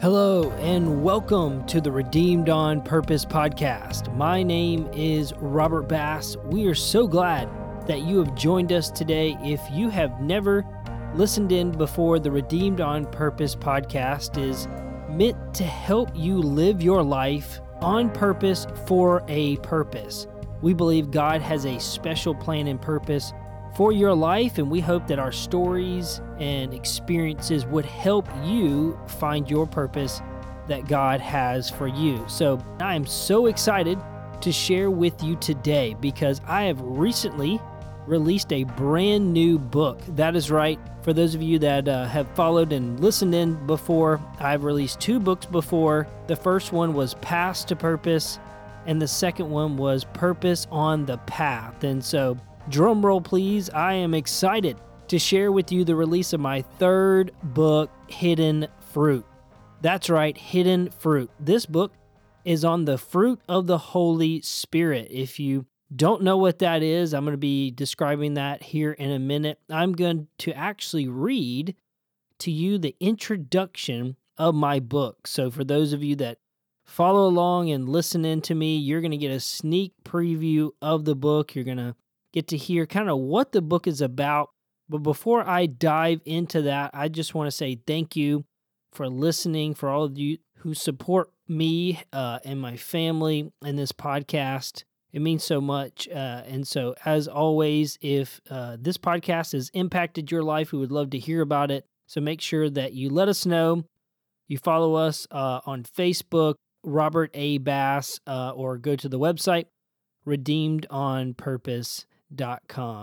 Hello, and welcome to the Redeemed on Purpose podcast. My name is Robert Bass. We are so glad that you have joined us today. If you have never listened in before, the Redeemed on Purpose podcast is meant to help you live your life on purpose for a purpose. We believe God has a special plan and purpose for your life, and we hope that our stories and experiences would help you find your purpose that God has for you. So I am so excited to share with you today because I have recently released a brand new book. That is right. For those of you that uh, have followed and listened in before, I've released two books before. The first one was Path to Purpose, and the second one was Purpose on the Path. And so Drum roll, please. I am excited to share with you the release of my third book, Hidden Fruit. That's right, Hidden Fruit. This book is on the fruit of the Holy Spirit. If you don't know what that is, I'm going to be describing that here in a minute. I'm going to actually read to you the introduction of my book. So, for those of you that follow along and listen in to me, you're going to get a sneak preview of the book. You're going to get to hear kind of what the book is about. But before I dive into that, I just want to say thank you for listening, for all of you who support me uh, and my family and this podcast. It means so much. Uh, and so, as always, if uh, this podcast has impacted your life, we would love to hear about it. So, make sure that you let us know. You follow us uh, on Facebook, Robert A. Bass, uh, or go to the website, Redeemed on Purpose com.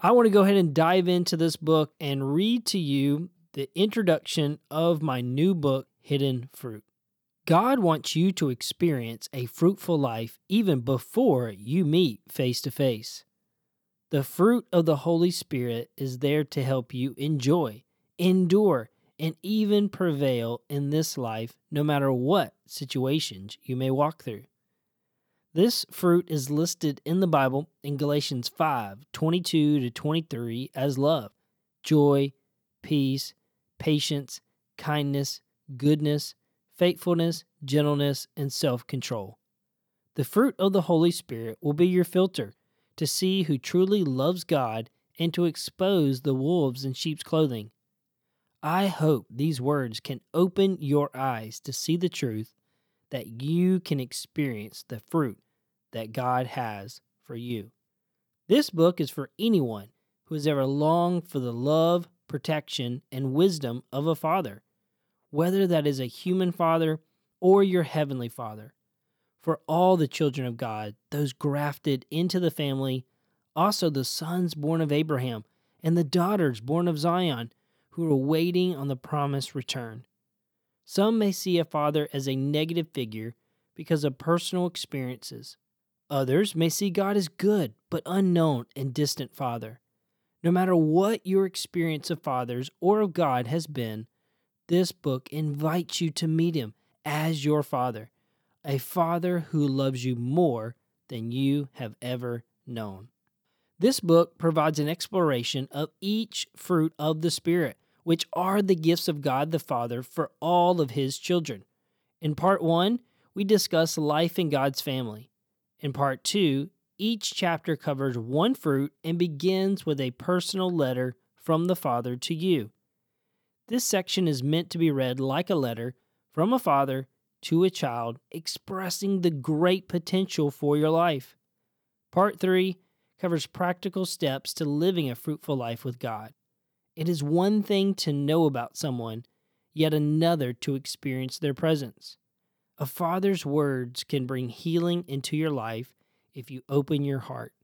I want to go ahead and dive into this book and read to you the introduction of my new book, Hidden Fruit. God wants you to experience a fruitful life even before you meet face to face. The fruit of the Holy Spirit is there to help you enjoy, endure, and even prevail in this life no matter what situations you may walk through. This fruit is listed in the Bible in Galatians 5 22 to 23 as love, joy, peace, patience, kindness, goodness, faithfulness, gentleness, and self control. The fruit of the Holy Spirit will be your filter to see who truly loves God and to expose the wolves in sheep's clothing. I hope these words can open your eyes to see the truth that you can experience the fruit that God has for you. This book is for anyone who has ever longed for the love, protection, and wisdom of a father, whether that is a human father or your heavenly father. For all the children of God, those grafted into the family, also the sons born of Abraham and the daughters born of Zion, who are waiting on the promised return. Some may see a father as a negative figure because of personal experiences, Others may see God as good, but unknown and distant Father. No matter what your experience of fathers or of God has been, this book invites you to meet Him as your Father, a Father who loves you more than you have ever known. This book provides an exploration of each fruit of the Spirit, which are the gifts of God the Father for all of His children. In part one, we discuss life in God's family. In part two, each chapter covers one fruit and begins with a personal letter from the Father to you. This section is meant to be read like a letter from a father to a child, expressing the great potential for your life. Part 3 covers practical steps to living a fruitful life with God. It is one thing to know about someone, yet another to experience their presence. A father's words can bring healing into your life if you open your heart.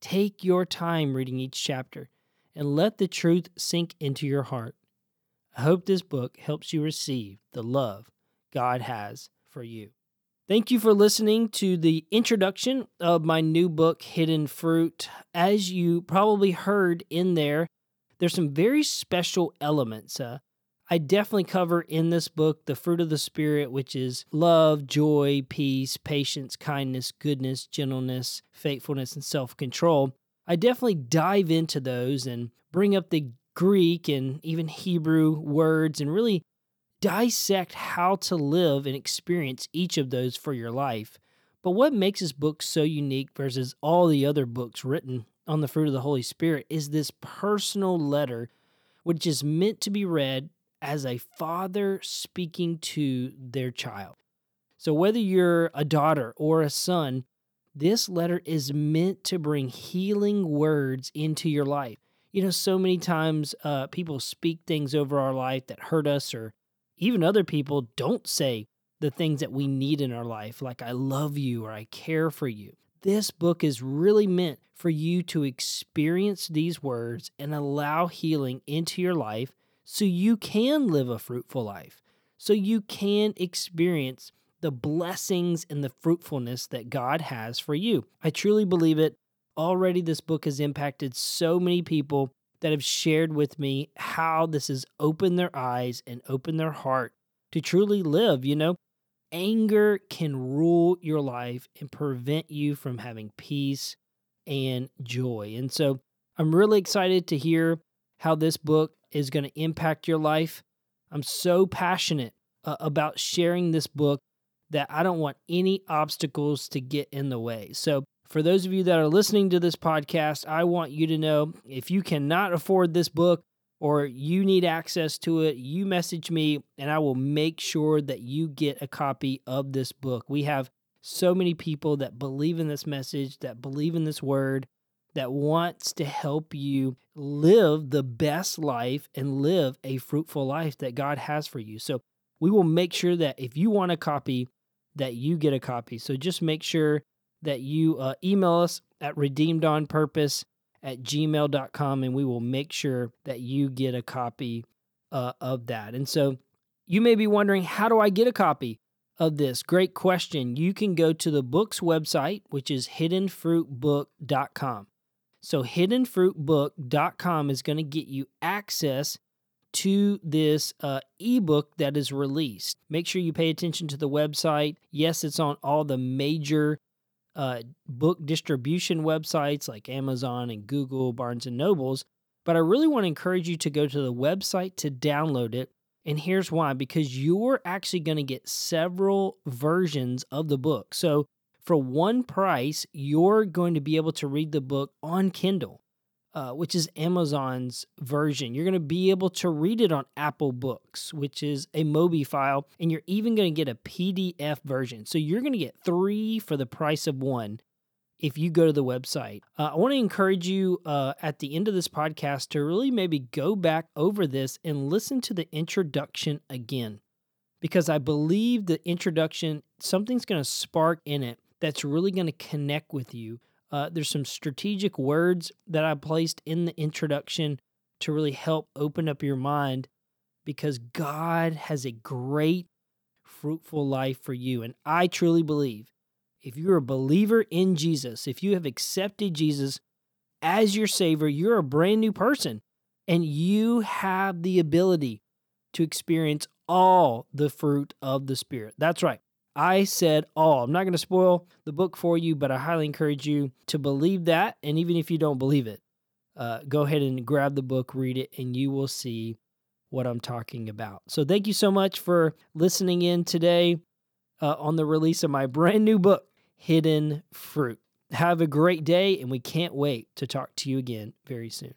Take your time reading each chapter and let the truth sink into your heart. I hope this book helps you receive the love God has for you. Thank you for listening to the introduction of my new book, Hidden Fruit. As you probably heard in there, there's some very special elements. Uh, I definitely cover in this book the fruit of the Spirit, which is love, joy, peace, patience, kindness, goodness, gentleness, faithfulness, and self control. I definitely dive into those and bring up the Greek and even Hebrew words and really dissect how to live and experience each of those for your life. But what makes this book so unique versus all the other books written on the fruit of the Holy Spirit is this personal letter, which is meant to be read as a father speaking to their child. So, whether you're a daughter or a son, this letter is meant to bring healing words into your life. You know, so many times uh, people speak things over our life that hurt us, or even other people don't say the things that we need in our life, like I love you or I care for you. This book is really meant for you to experience these words and allow healing into your life so you can live a fruitful life, so you can experience the blessings and the fruitfulness that God has for you. I truly believe it. Already, this book has impacted so many people that have shared with me how this has opened their eyes and opened their heart to truly live. You know, anger can rule your life and prevent you from having peace and joy. And so I'm really excited to hear how this book is going to impact your life. I'm so passionate uh, about sharing this book that I don't want any obstacles to get in the way. So, for those of you that are listening to this podcast, I want you to know if you cannot afford this book, or you need access to it, you message me and I will make sure that you get a copy of this book. We have so many people that believe in this message, that believe in this word, that wants to help you live the best life and live a fruitful life that God has for you. So we will make sure that if you want a copy, that you get a copy. So just make sure that you uh, email us at redeemedonpurpose at gmail.com and we will make sure that you get a copy uh, of that. And so you may be wondering, how do I get a copy of this? Great question. You can go to the book's website, which is hiddenfruitbook.com. So, hiddenfruitbook.com is going to get you access to this uh, ebook that is released. Make sure you pay attention to the website. Yes, it's on all the major uh, book distribution websites like Amazon and Google, Barnes and Nobles. But I really want to encourage you to go to the website to download it. And here's why because you're actually going to get several versions of the book. So for one price, you're going to be able to read the book on Kindle uh, which is Amazon's version. You're going to be able to read it on Apple Books, which is a Mobi file, and you're even going to get a PDF version. So you're going to get three for the price of one if you go to the website. Uh, I want to encourage you uh, at the end of this podcast to really maybe go back over this and listen to the introduction again. Because I believe the introduction, something's going to spark in it that's really going to connect with you uh, there's some strategic words that I placed in the introduction to really help open up your mind because God has a great, fruitful life for you. And I truly believe if you're a believer in Jesus, if you have accepted Jesus as your Savior, you're a brand new person and you have the ability to experience all the fruit of the Spirit. That's right. I said all. I'm not going to spoil the book for you, but I highly encourage you to believe that. And even if you don't believe it, uh, go ahead and grab the book, read it, and you will see what I'm talking about. So, thank you so much for listening in today uh, on the release of my brand new book, Hidden Fruit. Have a great day, and we can't wait to talk to you again very soon.